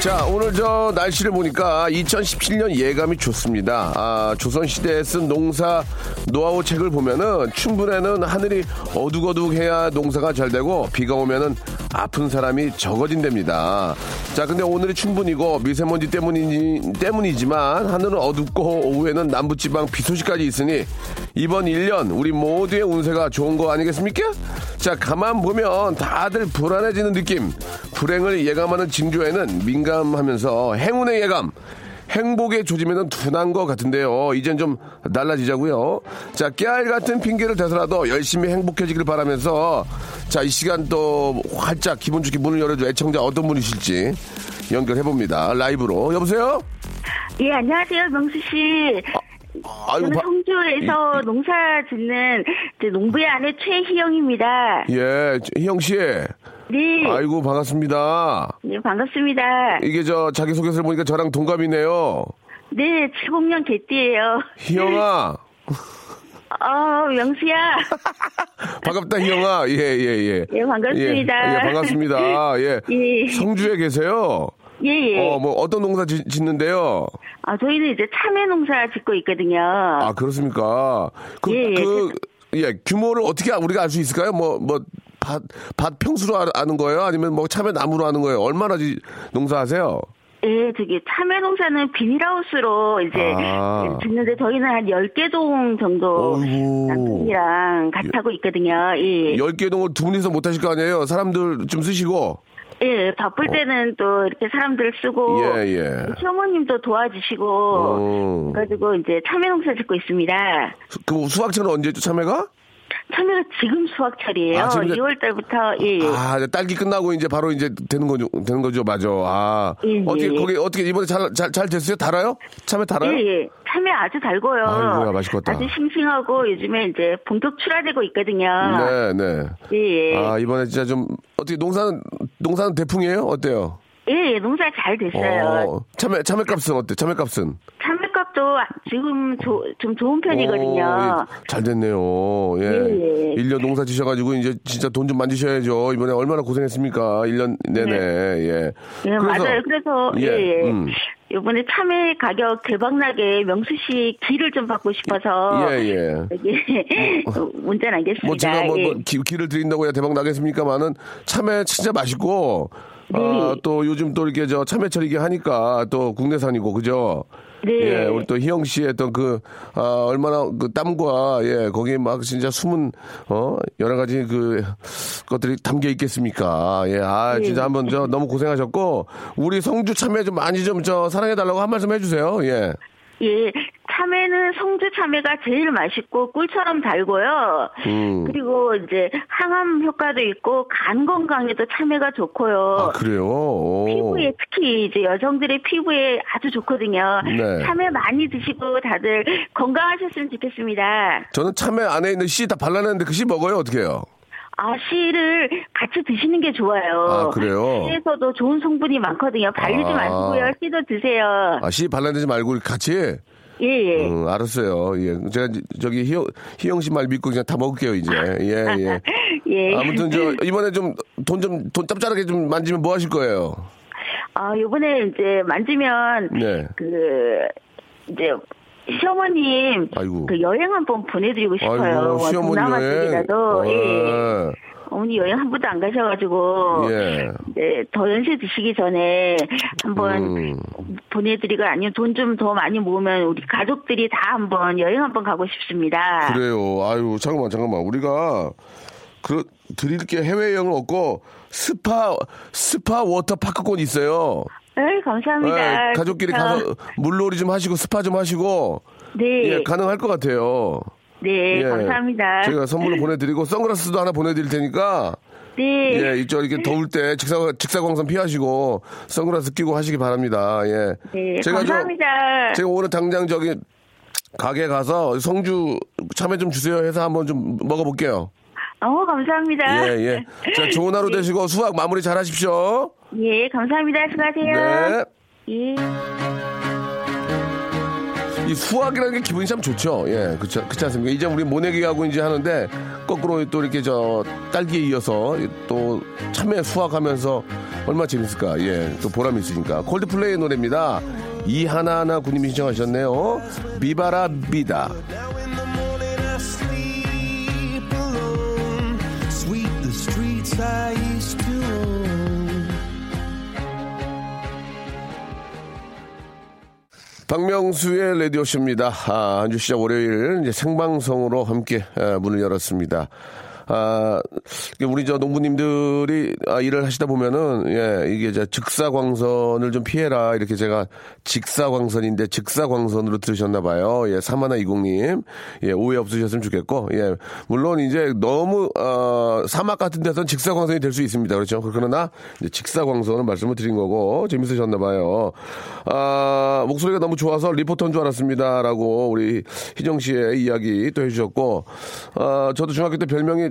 자, 오늘 저 날씨를 보니까 2017년 예감이 좋습니다. 아, 조선시대에 쓴 농사 노하우 책을 보면은 춘분에는 하늘이 어둑어둑해야 농사가 잘 되고 비가 오면은 아픈 사람이 적어진답니다. 자, 근데 오늘이 춘분이고 미세먼지 때문이지, 때문이지만 하늘은 어둡고 오후에는 남부지방 비 소식까지 있으니 이번 1년 우리 모두의 운세가 좋은 거 아니겠습니까? 자, 가만 보면 다들 불안해지는 느낌. 불행을 예감하는 징조에는 민감하면서 행운의 예감. 행복의 조짐에는 둔한 것 같은데요. 이젠 좀 달라지자고요. 자, 깨알 같은 핑계를 대서라도 열심히 행복해지길 바라면서 자, 이 시간 또 활짝 기분 좋게 문을 열어줘 애청자 어떤 분이실지 연결해봅니다. 라이브로. 여보세요? 예, 안녕하세요, 명수 씨. 아이고, 저는 바- 성주에서 농사 짓는 농부의 아내 최희영입니다. 예, 희영 씨. 네, 아이고, 반갑습니다. 네, 반갑습니다. 이게 저 자기 소개서를 보니까 저랑 동갑이네요. 네, 70년 개띠예요. 희영아. 어, 명수야. 반갑다, 희영아. 예, 예, 예. 예, 반갑습니다. 예, 예, 반갑습니다. 예. 예. 성주에 계세요? 예, 예. 어, 뭐, 어떤 농사 짓, 짓는데요? 아, 저희는 이제 참외 농사 짓고 있거든요. 아, 그렇습니까? 그, 예, 예. 그, 예, 규모를 어떻게 우리가 알 수 있을까요? 뭐, 뭐, 밭, 밭 평수로 아- 아는 거예요? 아니면 뭐 참외 나무로 아는 거예요? 얼마나 지, 농사하세요? 예, 저기 참외 농사는 비닐하우스로 이제 아. 짓는데 저희는 한 10개 동 정도 어이구. 남편이랑 같이 하고 있거든요. 예. 열개 동을 두 분이서 못 하실 거 아니에요? 사람들 좀 쓰시고. 예, 바쁠 때는 또 이렇게 사람들을 쓰고 어. 예, 예. 시어머님도 도와주시고 어. 그래가지고 이제 참외 농사 짓고 있습니다. 수- 그 수확철은 언제죠, 참외가? 참외가 지금 수확철이에요. 아, 지금 이제- 2월 달부터 예, 예. 아, 이제 딸기 끝나고 이제 바로 이제 되는 거죠, 되는 거죠, 맞아. 아, 예, 어떻게 예. 거기 어떻게 이번에 잘 잘 잘 됐어요? 달아요? 참외 달아요? 예, 예. 참외 아주 달고요. 아이고야, 맛있겠다. 아주 싱싱하고 요즘에 이제 본격 출하되고 있거든요. 네, 네. 예, 예. 아 이번에 진짜 좀 어떻게 농사는 농사는 대풍이에요? 어때요? 예, 예, 농사 잘 됐어요. 어, 참외 참외 값은 어때? 참외 값은? 참외 값도 지금 조- 좀 좋은 편이거든요. 오, 예, 잘 됐네요. 예. 예, 예. 1년 농사 지셔가지고 이제 진짜 돈 좀 만드셔야죠. 이번에 얼마나 고생했습니까? 1년 내내. 예. 예, 맞아요. 그래서 예, 예, 예. 음. 이번에 참외 가격 대박나게 명수 씨 기를 좀 받고 싶어서 예, 예. 여기 문자 남겼습니다. 뭐 제가 뭐, 예. 뭐 기, 기를 드린다고 해야 대박 나겠습니까만은 참외 진짜 맛있고 아, 네. 또 요즘 또 이렇게 저 참외철 이게 하니까 또 국내산이고 그죠? 네. 예, 우리 또 희영 씨의 어떤 그, 아, 얼마나 그 땀과, 예, 거기에 막 진짜 숨은, 어, 여러 가지 그 것들이 담겨 있겠습니까? 예, 아, 네. 진짜 한번 저 너무 고생하셨고, 우리 성주 참외 좀 많이 좀 저 사랑해달라고 한 말씀 해주세요. 예. 예, 참외는 성주 참외가 제일 맛있고 꿀처럼 달고요. 음. 그리고 이제 항암 효과도 있고 간 건강에도 참외가 좋고요. 아, 그래요? 오. 피부에 특히 이제 여성들의 피부에 아주 좋거든요. 네. 참외 많이 드시고 다들 건강하셨으면 좋겠습니다. 저는 참외 안에 있는 씨 다 발라냈는데 그 씨 먹어요? 어떻게 해요? 아, 씨를 같이 드시는 게 좋아요. 아, 그래요? 씨에서도 좋은 성분이 많거든요. 발리지 아. 마시고요. 씨도 드세요. 아, 씨 발라내지 말고 같이? 예, 예. 음, 알았어요. 예. 제가 저기 희영, 희영 씨 말 믿고 그냥 다 먹을게요, 이제. 예, 예. 예. 아무튼 저 이번에 좀 돈 좀 돈 짭짤하게 좀 만지면 뭐 하실 거예요? 아, 요번에 이제 만지면 네. 그 이제 시어머님 아이고. 그 여행 한번 보내드리고 싶어요. 뭐 시어머니 동남아 여행. 쪽이라도 예. 어, 어, 분이 여행 한 번도 안 가셔가지고 예. 네, 더 연세 드시기 전에 한번 음. 보내드리고 아니면 돈 좀 더 많이 모으면 우리 가족들이 다 한번 여행 한번 가고 싶습니다. 그래요. 아유, 잠깐만, 잠깐만. 우리가, 그, 드릴 게 해외여행은 없고, 스파, 스파 워터 파크권 있어요. 네, 감사합니다. 예, 가족끼리. 가서 물놀이 좀 하시고, 스파 좀 하시고, 네, 예, 가능할 것 같아요. 네, 예. 감사합니다. 제가 선물로 보내드리고, 선글라스도 하나 보내드릴 테니까, 네, 예, 이쪽 이렇게 더울 때 직사, 직사광선 피하시고, 선글라스 끼고 하시기 바랍니다. 예. 네, 제가 좀- 감사합니다. 제가 오늘 당장 저기, 가게 가서 성주 참외 좀 주세요 해서 한번 좀 먹어볼게요. 어, 감사합니다. 예, 예. 자, 좋은 하루 되시고 수학 마무리 잘 하십시오. 예, 감사합니다. 수고하세요. 네. 예. 이 수학이라는 게 기분이 참 좋죠. 예, 그렇죠. 그렇지 않습니까? 이제 우리 모내기하고 이제 하는데 거꾸로 또 이렇게 저 딸기에 이어서 또 참외 수학하면서 얼마나 재밌을까. 예, 또 보람이 있으니까. 콜드플레이의 노래입니다. 이 하나하나 군님이 신청하셨네요. 비바라 비다. I 박명수의 라디오쇼입니다. 아, 한 주 시작 월요일 이제 생방송으로 함께 아, 문을 열었습니다. 아, 우리 저 농부님들이 아, 일을 하시다 보면은, 예, 이게 저 직사광선을 좀 피해라. 이렇게 제가 직사광선인데 직사광선으로 들으셨나봐요. 예, 사마나 이공님. 예, 오해 없으셨으면 좋겠고, 예, 물론 이제 너무, 어, 사막 같은 데서는 직사광선이 될 수 있습니다. 그렇죠. 그러나, 이제 직사광선을 말씀을 드린 거고, 재밌으셨나봐요. 아, 목소리가 너무 좋아서 리포터인 줄 알았습니다. 라고 우리 희정 씨의 이야기 또 해주셨고, 아, 저도 중학교 때 별명이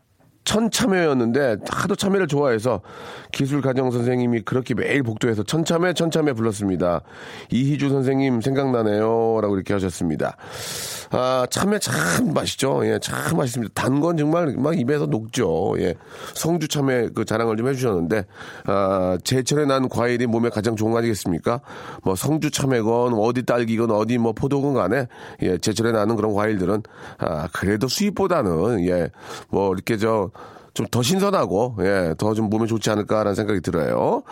천참회였는데 하도 참회를 좋아해서 기술 가정 선생님이 그렇게 매일 복도에서 천참회 천참회 불렀습니다. 이희주 선생님 생각나네요라고 이렇게 하셨습니다. 아 참외 참 맛있죠. 예, 참 맛있습니다. 단 건 정말 막 입에서 녹죠. 예, 성주 참외 그 자랑을 좀 해주셨는데 아 제철에 난 과일이 몸에 가장 좋은 거 아니겠습니까? 뭐 성주 참외건 어디 딸기건 어디 뭐 포도건 간에 예 제철에 나는 그런 과일들은 아 그래도 수입보다는 예 뭐 이렇게 저 좀 더 신선하고 예 더 좀 몸에 좋지 않을까라는 생각이 들어요.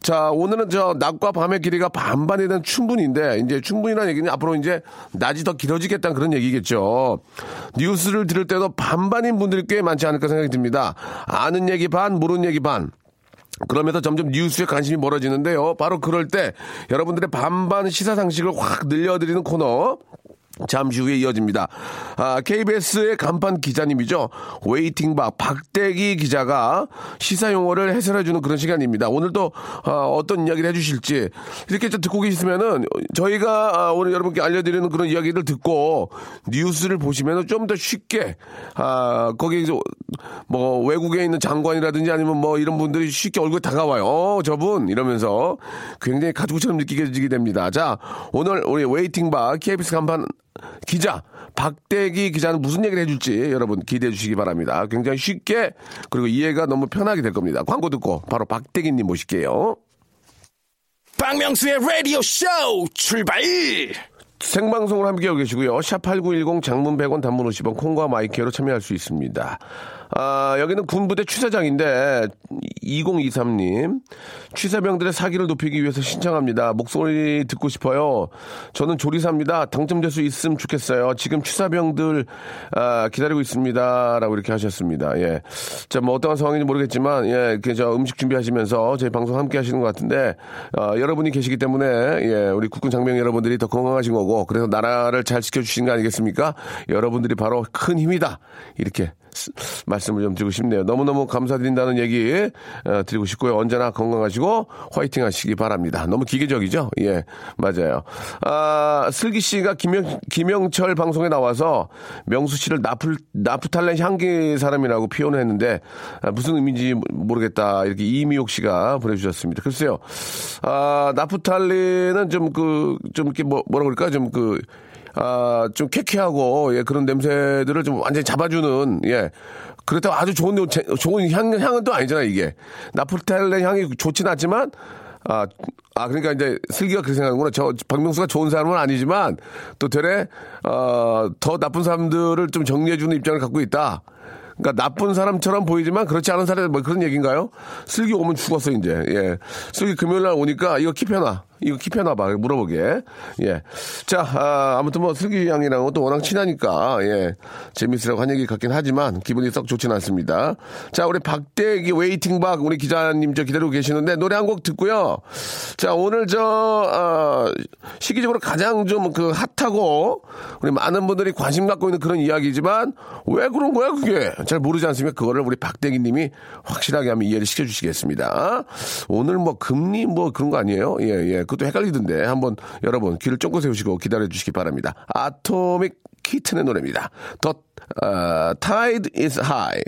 자 오늘은 저 낮과 밤의 길이가 반반이 된 춘분인데 이제 춘분이라는 얘기는 앞으로 이제 낮이 더 길어지겠다는 그런 얘기겠죠. 뉴스를 들을 때도 반반인 분들이 꽤 많지 않을까 생각이 듭니다. 아는 얘기 반 모르는 얘기 반. 그러면서 점점 뉴스에 관심이 멀어지는데요. 바로 그럴 때 여러분들의 반반 시사 상식을 확 늘려드리는 코너. 잠시 후에 이어집니다. 아, KBS의 간판 기자님이죠. waiting박 박대기 기자가 시사 용어를 해설해주는 그런 시간입니다. 오늘도 어, 떤 이야기를 해주실지 이렇게 좀 듣고 계시면은 저희가 아, 오늘 여러분께 알려드리는 그런 이야기들 듣고 뉴스를 보시면은 좀더 쉽게 아, 거기 뭐 외국에 있는 장관이라든지 아니면 뭐 이런 분들이 쉽게 얼굴 다가와요. 어, 저분 이러면서 굉장히 가족처럼 느끼게 됩니다. 자, 오늘 우리 waiting박 KBS 간판 기자 박대기 기자는 무슨 얘기를 해줄지 여러분 기대해 주시기 바랍니다. 굉장히 쉽게 그리고 이해가 너무 편하게 될 겁니다. 광고 듣고 바로 박대기님 모실게요. 박명수의 라디오 쇼 출발! 생방송을 함께하고 계시고요. 샵8910 장문 100원 단문 50원 콩과 my K로 참여할 수 있습니다. 아, 여기는 군부대 취사장인데 2023님 취사병들의 사기를 높이기 위해서 신청합니다. 목소리 듣고 싶어요. 저는 조리사입니다. 당첨될 수 있으면 좋겠어요. 지금 취사병들 아, 기다리고 있습니다라고 이렇게 하셨습니다. 예. 자, 뭐 어떤 상황인지 모르겠지만 예, 그저 음식 준비하시면서 저희 방송 함께 하시는 것 같은데 아, 여러분이 계시기 때문에 예, 우리 국군 장병 여러분들이 더 건강하신 거고 그래서 나라를 잘 지켜주신 거 아니겠습니까? 여러분들이 바로 큰 힘이다. 이렇게 스- 말씀을 좀 드리고 싶네요. 너무너무 감사드린다는 얘기 어, 드리고 싶고요. 언제나 건강하시고 화이팅 하시기 바랍니다. 너무 기계적이죠? 예, 맞아요. 아, 슬기 씨가 김영, 김영철 방송에 나와서 명수 씨를 나프, 나프탈렌 향기 사람이라고 표현을 했는데 아, 무슨 의미인지 모르겠다. 이렇게 이미옥 씨가 보내주셨습니다. 글쎄요. 아, 나프탈렌은 좀 그, 좀 이렇게 뭐, 뭐라 그럴까? 좀 그, 아, 좀 쾌쾌하고, 예, 그런 냄새들을 좀 완전히 잡아주는, 예. 그렇다고 아주 좋은, 제- 좋은 향, 향은 또 아니잖아요, 이게. 나프탈렌 향이 좋진 않지만, 아, 아, 그러니까 이제 슬기가 그렇게 생각하는구나. 저, 박명수가 좋은 사람은 아니지만, 또 되레, 어, 더 나쁜 사람들을 좀 정리해주는 입장을 갖고 있다. 그러니까 나쁜 사람처럼 보이지만 그렇지 않은 사람 뭐 그런 얘기인가요? 슬기 오면 죽었어 이제. 예. 슬기 금요일 날 오니까 이거 킵해놔. 이거 킵해놔봐. 물어보게. 예. 자, 아, 아무튼 뭐 슬기 양이랑 또 워낙 친하니까 예. 재밌으라고 한 얘기 같긴 하지만 기분이 썩 좋지는 않습니다. 자, 우리 박대기 waiting 박 우리 기자님 저 기다리고 계시는데 노래 한 곡 듣고요. 자, 오늘 저 아, 시기적으로 가장 좀 그 핫하고 우리 많은 분들이 관심 갖고 있는 그런 이야기지만 왜 그런 거야 그게 잘 모르지 않습니까? 그거를 우리 박대기 님이 확실하게 한번 이해를 시켜주시겠습니다. 오늘 뭐 금리 뭐 그런 거 아니에요? 예, 예. 그것도 헷갈리던데 한번 여러분 귀를 쫑긋 세우시고 기다려 주시기 바랍니다. 아토믹 키튼의 노래입니다. The 어, Tide is High.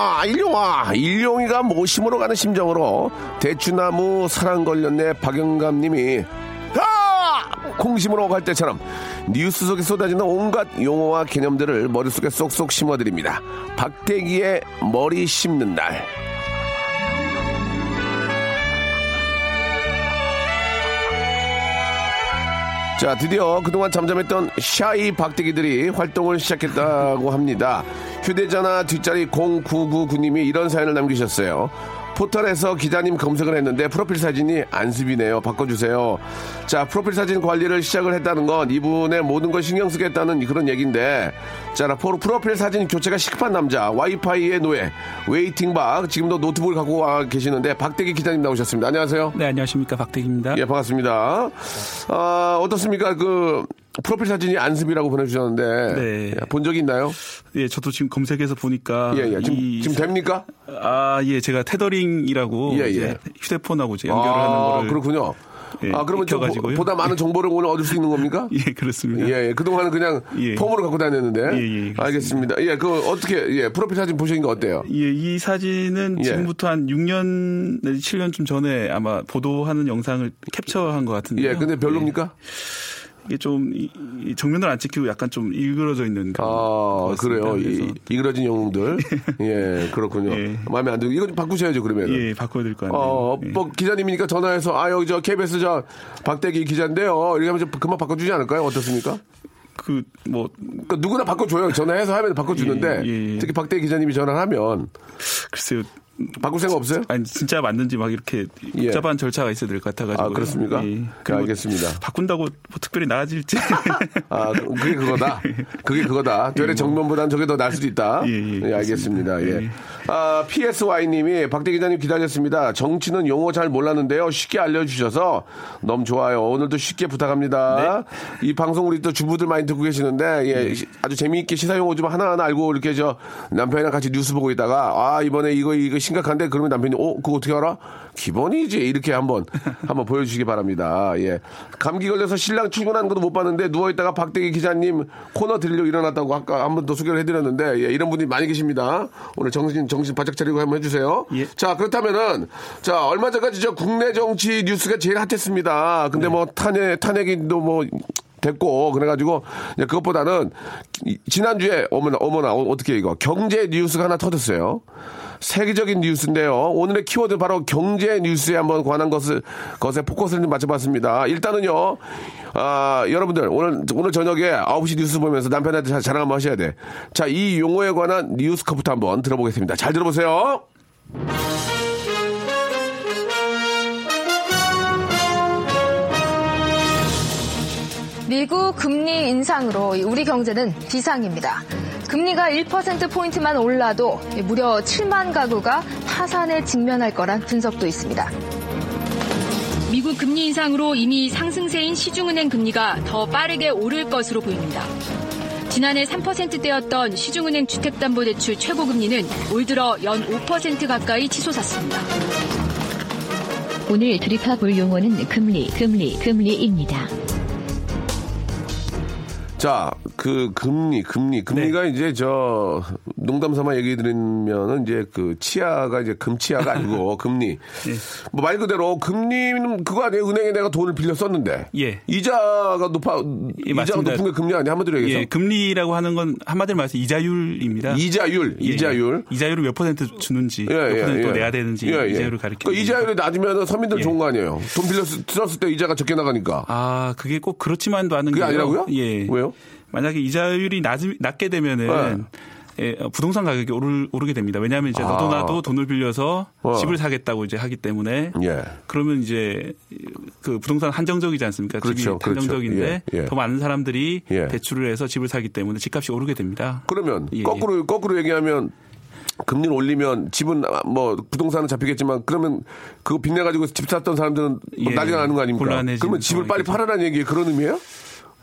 일룡아, 일룡아, 일룡이가 모심으로 가는 심정으로 대추나무 사랑 걸렸네 박영감님이 아! 콩심으로 갈 때처럼 뉴스 속에 쏟아지는 온갖 용어와 개념들을 머릿속에 쏙쏙 심어드립니다. 박대기의 머리 심는 날. 자, 드디어 그동안 잠잠했던 샤이 박대기들이 활동을 시작했다고 합니다. 휴대전화 뒷자리 0999님이 이런 사연을 남기셨어요. 포털에서 기자님 검색을 했는데 프로필 사진이 안습이네요. 바꿔주세요. 자, 프로필 사진 관리를 시작을 했다는 건 이분의 모든 걸 신경 쓰겠다는 그런 얘기인데, 자, 프로, 프로필 사진 교체가 시급한 남자, 와이파이의 노예, waiting박, 지금도 노트북을 갖고 와 계시는데, 박대기 기자님 나오셨습니다. 안녕하세요. 네, 안녕하십니까. 박대기입니다. 예, 반갑습니다. 아, 어떻습니까? 그, 프로필 사진이 안습이라고 보내주셨는데, 네. 예, 본 적이 있나요? 예, 저도 지금 검색해서 보니까. 예, 예. 지금, 이 지금 됩니까? 아, 예, 제가 테더링이라고. 예, 예. 휴대폰하고 이제 연결을 하는 아, 거를. 그렇군요. 예, 아, 그러면 좀 보-. 보다 많은 정보를 오늘 얻을 수 있는 겁니까? 예, 그렇습니다. 예, 예. 그동안은 그냥 예. 폼으로 갖고 다녔는데. 예, 예. 알겠습니다. 예, 그 어떻게, 예, 프로필 사진 보시는 게 어때요? 예, 이 사진은 예. 지금부터 한 6년, 내지 7년쯤 전에 아마 보도하는 영상을 캡처한 것 같은데. 예, 근데 별로입니까? 이게 좀 이- 이 정면을 안 찍히고 약간 좀 일그러져 있는. 그런 아. 그래요. 이, 이그러진 영웅들. 예, 그렇군요. 예. 마음에 안 들고. 이거 좀 바꾸셔야죠, 그러면. 예, 바꿔야 될거 아니에요. 어, 예. 뭐, 기자님이니까 전화해서, 아, 여기 저 KBS 저 박대기 기자인데요. 이렇게 하면 좀 금방 바꿔주지 않을까요? 어떻습니까? 그, 뭐, 그러니까 누구나 바꿔줘요. 전화해서 하면 바꿔주는데. 예, 예, 예. 특히 박대기 기자님이 전화를 하면 글쎄요. 바꿀 생각 없어요? 아니 진짜 맞는지 막 이렇게 예. 복잡한 절차가 있어야 될 것 같아가지고. 아, 그렇습니까? 네, 알겠습니다. 바꾼다고 뭐 특별히 나아질지. 아, 그- 그게 그거다. 그게 그거다. 되레 정면보단 저게 더 나을 수도 있다. 예, 예, 예, 알겠습니다. 예. 예. 아, PSY님이 박대 기자님 기다렸습니다. 정치는 용어 잘 몰랐는데요. 쉽게 알려주셔서 너무 좋아요. 오늘도 쉽게 부탁합니다. 네. 이 방송 우리 또 주부들 많이 듣고 계시는데, 예, 시- 아주 재미있게 시사 용어 좀 하나하나 알고 이렇게 저 남편이랑 같이 뉴스 보고 있다가, 아, 이번에 이거, 이거 심각한데? 그러면 남편이, 어, 그거 어떻게 알아? 기본이지. 이렇게 한번, 한번 보여주시기 바랍니다. 예. 감기 걸려서 신랑 출근하는 것도 못 봤는데, 누워 있다가 박대기 기자님 코너 들으려고 일어났다고 아까 한 번 더 소개를 해드렸는데, 예, 이런 분이 많이 계십니다. 오늘 정신, 정신 바짝 차리고 한번 해주세요. 예. 자, 그렇다면은, 자, 얼마 전까지 저 국내 정치 뉴스가 제일 핫했습니다. 근데 뭐 탄핵, 탄핵인도 뭐, 됐고, 그래가지고, 이제 그것보다는, 이- 지난주에, 어머나, 어머나, 어, 어떻게 이거, 경제 뉴스가 하나 터졌어요. 세계적인 뉴스인데요. 오늘의 키워드 바로 경제 뉴스에 한번 관한 것을, 것에 포커스를 좀 맞춰봤습니다. 일단은요, 아, 여러분들, 오늘, 오늘 저녁에 9시 뉴스 보면서 남편한테 자- 자랑 한번 하셔야 돼. 자, 이 용어에 관한 뉴스컷부터 한번 들어보겠습니다. 잘 들어보세요. 미국 금리 인상으로 우리 경제는 비상입니다. 금리가 1%포인트만 올라도 무려 7만 가구가 파산에 직면할 거란 분석도 있습니다. 미국 금리 인상으로 이미 상승세인 시중은행 금리가 더 빠르게 오를 것으로 보입니다. 지난해 3%대였던 시중은행 주택담보대출 최고금리는 올 들어 연 5% 가까이 치솟았습니다. 오늘 들이파 볼 용어는 금리, 금리, 금리입니다. 자, 그 금리, 금리, 금리가 네. 이제 저 농담 삼아 얘기 드리면은 이제 그 치아가 이제 금치아가 아니고 금리. 예. 뭐말 그대로 금리는 그거 아니에요? 은행에 내가 돈을 빌려 썼는데. 예. 이자가 높아 예, 이자가 맞습니다. 높은 게 금리 아니야? 한마디로 얘기해서. 예, 금리라고 하는 건 한마디로 말해서 이자율입니다. 이자율, 예, 이자율. 예. 이자율을 몇 퍼센트 주는지, 예, 몇 예, 퍼센트 예. 내야 되는지. 이자율을 가리키는 그 이자율이 낮으면 서민들 예. 좋은 거 아니에요? 돈 빌려 쓰- 썼을 때 이자가 적게 나가니까. 아, 그게 꼭 그렇지만도 않은 게요. 아니라고요? 예. 왜요? 만약에 이자율이 낮, 낮게 되면은 예, 어, 부동산 가격이 오르, 오르게 됩니다. 왜냐하면 이제 아. 너도 나도 돈을 빌려서 어. 집을 사겠다고 이제 하기 때문에 예. 그러면 이제 그 부동산 한정적이지 않습니까? 집이 그렇죠, 그렇죠. 한정적인데 예, 예. 더 많은 사람들이 예. 대출을 해서 집을 사기 때문에 집값이 오르게 됩니다. 그러면 예, 거꾸로 거꾸로 얘기하면 금리를 올리면 집은 뭐 부동산은 잡히겠지만 그러면 그거 빚내 가지고 집 샀던 사람들은 뭐 예, 난리가 나는 거 아닙니까? 그러면 집을 빨리. 팔아라는 얘기 그런 의미예요?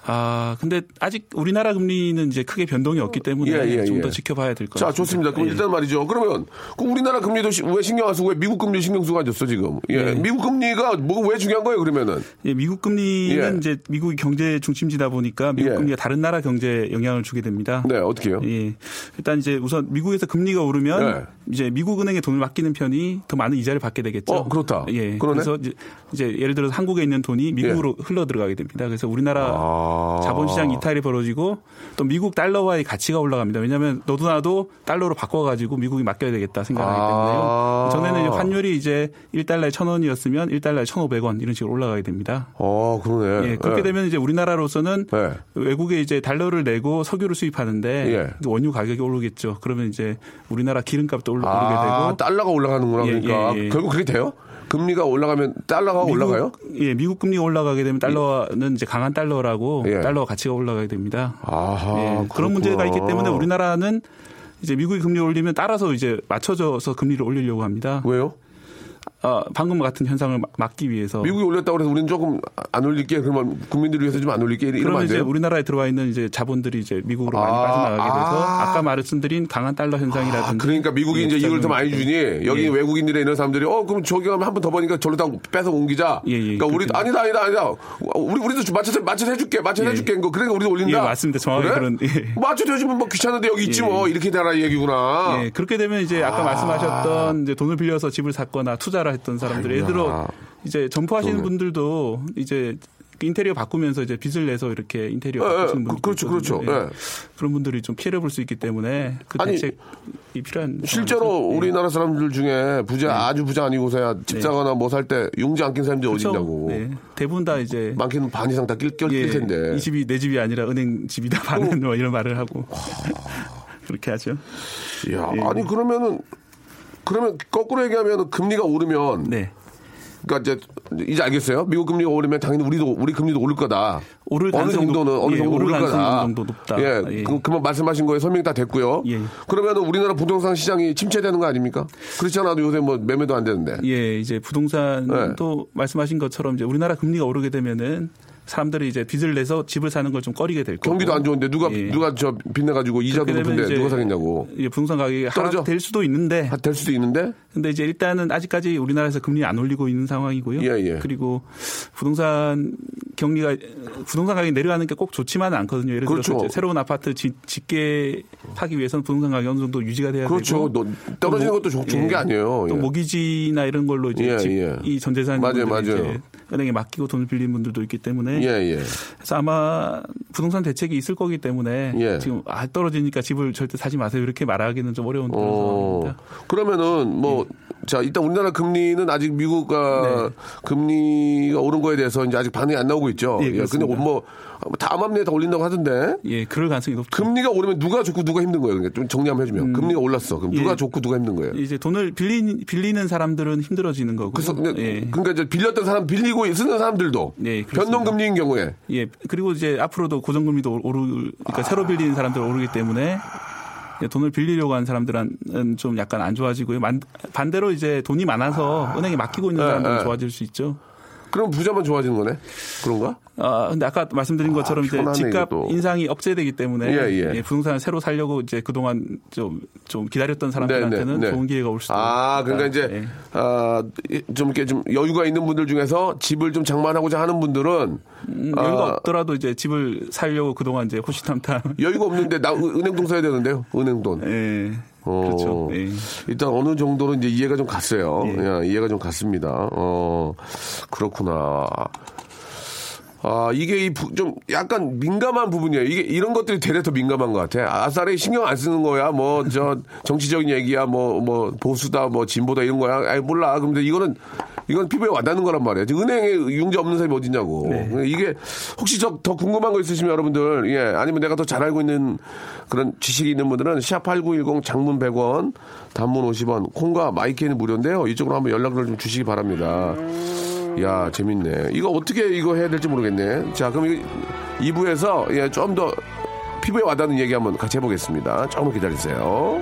아, 근데 아직 우리나라 금리는 이제 크게 변동이 없기 때문에 예, 예, 좀 예. 더 지켜봐야 될것 자, 같습니다. 좋습니다. 그럼 예. 일단 말이죠. 그러면 그 우리나라 금리도 시- 왜 신경 안 쓰고 왜 미국 금리 신경 쓰고 앉았어 지금? 예. 예. 미국 금리가 뭐가 왜 중요한 거예요? 그러면은 예, 미국 금리는 예. 이제 미국이 경제 중심지다 보니까 미국 예. 금리가 다른 나라 경제에 영향을 주게 됩니다. 네 어떻게요? 예. 일단 이제 우선 미국에서 금리가 오르면 예. 이제 미국 은행에 돈을 맡기는 편이 더 많은 이자를 받게 되겠죠. 어, 그렇다. 예. 그러네. 그래서 이제, 이제 예를 들어서 한국에 있는 돈이 미국으로 흘러 들어가게 됩니다. 그래서 우리나라 아. 자본시장 이탈이 벌어지고 또 미국 달러와의 가치가 올라갑니다. 왜냐하면 너도 나도 달러로 바꿔가지고 미국이 맡겨야 되겠다 생각하기 아. 때문에요. 전에는 환율이 이제 1달러에 1,000원이었으면 1달러에 1,500원 이런 식으로 올라가게 됩니다. 어 그러네. 예, 그렇게 예. 되면 이제 우리나라로서는 예. 외국에 이제 달러를 내고 석유를 수입하는데 예. 원유 가격이 오르겠죠. 그러면 이제 우리나라 기름값도 오르, 아, 게 되고 달러가 올라가는구나 예, 그러니까 예, 예. 결국 그게 돼요? 금리가 올라가면 달러가 미국, 올라가요? 예, 미국 금리가 올라가게 되면 달러는 이제 강한 달러라고 예. 달러 가치가 올라가게 됩니다. 아하, 예. 그런 문제가 있기 때문에 우리나라는 이제 미국이 금리 올리면 따라서 이제 맞춰져서 금리를 올리려고 합니다. 왜요? 어, 방금 같은 현상을 막- 막기 위해서 미국이 올렸다고 해서 우리는 조금 안 올릴게 그러면 국민들을 위해서 좀 안 올릴게 이러면 그러면 안 이제 돼요? 우리나라에 들어와 있는 이제 자본들이 이제 미국으로 많이 아, 빠져나가게 돼서 아. 아. 까 말씀드린 강한 달러 현상이라든지 아, 그러니까 미국이 예, 이제 이걸 더 많이 주니 여기 예. 외국인들이 이런 사람들이 어 그럼 저기 가면 한 번 더 버니까 저로 다 빼서 옮기자. 예, 예, 그러니까 우리 아니다 아니다 아니다. 우리 우리도 좀 맞춰서 맞춰서 해줄게 맞춰서 예. 해줄게 거 그러니까 우리도 올린다. 예, 맞습니다. 정확히 그런- 예. 맞춰서 해주면 뭐 귀찮은데 여기 있지 예. 뭐 이렇게 되라 이 얘기구나. 예, 그렇게 되면 이제 아까 말씀하셨던 이제 돈을 빌려서 집을 샀거나 투자를 했던 사람들 예를 들어 이제 점포하시는. 분들도 이제 그 인테리어 바꾸면서 이제 빚을 내서 이렇게 인테리어 예, 예, 바꾸시는 분들 그렇죠, 그렇죠. 예. 그런 분들이 좀 피해를 볼 수 있기 때문에 그 아니, 대책이 필요한 실제로. 예. 우리나라 사람들 중에 부자 아주 부자 아니고서야 집 네. 사거나 뭐 살 때 용지 안 낀 사람들이 어디 그렇죠. 있냐고. 네. 대부분 다 이제 많게는 반 이상 다낄낄 예, 텐데. 이 집이 내 집이 아니라 은행 집이다 반은 뭐 이런 말을 하고 그렇게 하죠. 예. 아니 그러면은 그러면 거꾸로 얘기하면 금리가 오르면 네. 그러니까 이제 이제 알겠어요. 미국 금리가 오르면 당연히 우리도 우리 금리도 오를 거다. 오를 어느 정도는 높- 어느 예, 정도 오를 거다. 정도 높다. 예, 예. 그, 그만 말씀하신 거에 설명이 다 됐고요. 예. 그러면은 우리나라 부동산 시장이 침체되는 거 아닙니까? 그렇지 않아도 요새 뭐 매매도 안 되는데. 예, 이제 부동산도 말씀하신 것처럼 이제 우리나라 금리가 오르게 되면은 사람들이 이제 빚을 내서 집을 사는 걸 좀 꺼리게 될 거고. 경기도 안 좋은데 누가 예. 누가 저 빚내 가지고 이자도 높은데 누가 사겠냐고. 예, 부동산 가격이 떨어져? 하락될 수도 있는데 아, 될 수도 있는데. 근데 이제 일단은 아직까지 우리나라에서 금리 안 올리고 있는 상황이고요. 예, 예. 그리고 부동산 경리가 부동산 가격이 내려가는 게 꼭 좋지만은 않거든요. 예를 들어서 그렇죠. 새로운 아파트 짓, 짓게 하기 위해서는 부동산 가격이 어느 정도 유지가 돼야 그렇죠. 되고 너- 떨어지는 또 것도 좋- 좋은 게 아니에요. 또 예. 모기지나 이런 걸로 이제 예, 집, 예. 이 전재산 맞아요, 맞아요. 은행에 맡기고 돈을 빌린 분들도 있기 때문에 예, 예. 그래서 아마 부동산 대책이 있을 거기 때문에 예. 지금 아 떨어지니까 집을 절대 사지 마세요 이렇게 말하기는 좀 어려운 그런 어, 상황입니다. 그러면은 뭐, 자, 일단 우리나라 금리는 아직 미국과 네. 금리가 오른 거에 대해서 이제 아직 반응이 안 나오고 있죠. 예, 근데 그렇습니다. 뭐, 다음 내에 다 올린다고 하던데. 예, 그럴 가능성이 높죠. 금리가 오르면 누가 좋고 누가 힘든 거예요? 그러니까 좀 정리 한번 해주면. 금리가 올랐어. 그럼 누가 음. 예. 좋고 누가 힘든 거예요? 이제 돈을 빌리, 빌리는 사람들은 힘들어지는 거고. 그래서 예. 그러니까 이제 빌렸던 사람 빌리고 쓰는 사람들도 예, 그렇습니다. 변동 금리인 경우에 예. 그리고 이제 앞으로도 고정금리도 오르, 그러니까 새로 빌리는 사람들 오르기 때문에 예, 돈을 빌리려고 하는 사람들은 좀 약간 안 좋아지고요. 만- 반대로 이제 돈이 많아서 은행에 맡기고 있는 예, 사람들은 예. 좋아질 수 있죠. 그럼 부자만 좋아지는 거네? 그런가? 아, 근데 아까 말씀드린 것처럼 이제 편하네, 집값 이것도. 인상이 억제되기 때문에 예, 예. 예, 부동산을 새로 살려고 이제 그동안 좀, 좀 기다렸던 사람들한테는 네, 네. 좋은 기회가 올 수도 아, 그러니까 있다. 이제, 예. 아, 좀 이렇게 좀 여유가 있는 분들 중에서 집을 좀 장만하고자 하는 분들은 음, 아, 여유가 없더라도 이제 집을 살려고 그동안 이제 호시탐탐 여유가 없는데 나 은- 은행돈 써야 되는데요. 은행 돈. 예. 어, 그렇죠. 예. 일단 어느 정도는 이제 이해가 좀 갔어요. 예. 예, 이해가 좀 갔습니다. 어, 그렇구나. 아, 이게 이 좀 약간 민감한 부분이에요. 이게 이런 것들이 되레 더 민감한 것 같아. 아싸리 신경 안 쓰는 거야. 뭐, 저, 정치적인 얘기야. 뭐, 뭐, 보수다, 뭐, 진보다 이런 거야. 아이, 몰라. 근데 이거는, 이건 피부에 와닿는 거란 말이에요. 은행에 융자 없는 사람이 어딨냐고. 이게 혹시 저 더 궁금한 거 있으시면 여러분들, 예, 아니면 내가 더 잘 알고 있는 그런 지식이 있는 분들은 샵 8910 장문 100원, 단문 50원, 콩과 마이크는 무료인데요. 이쪽으로 한번 연락을 좀 주시기 바랍니다. 야, 재밌네. 이거 어떻게 이거 해야 될지 모르겠네. 자, 그럼 2부에서 예, 좀 더 피부에 와닿는 얘기 한번 같이 해보겠습니다. 조금만 기다리세요.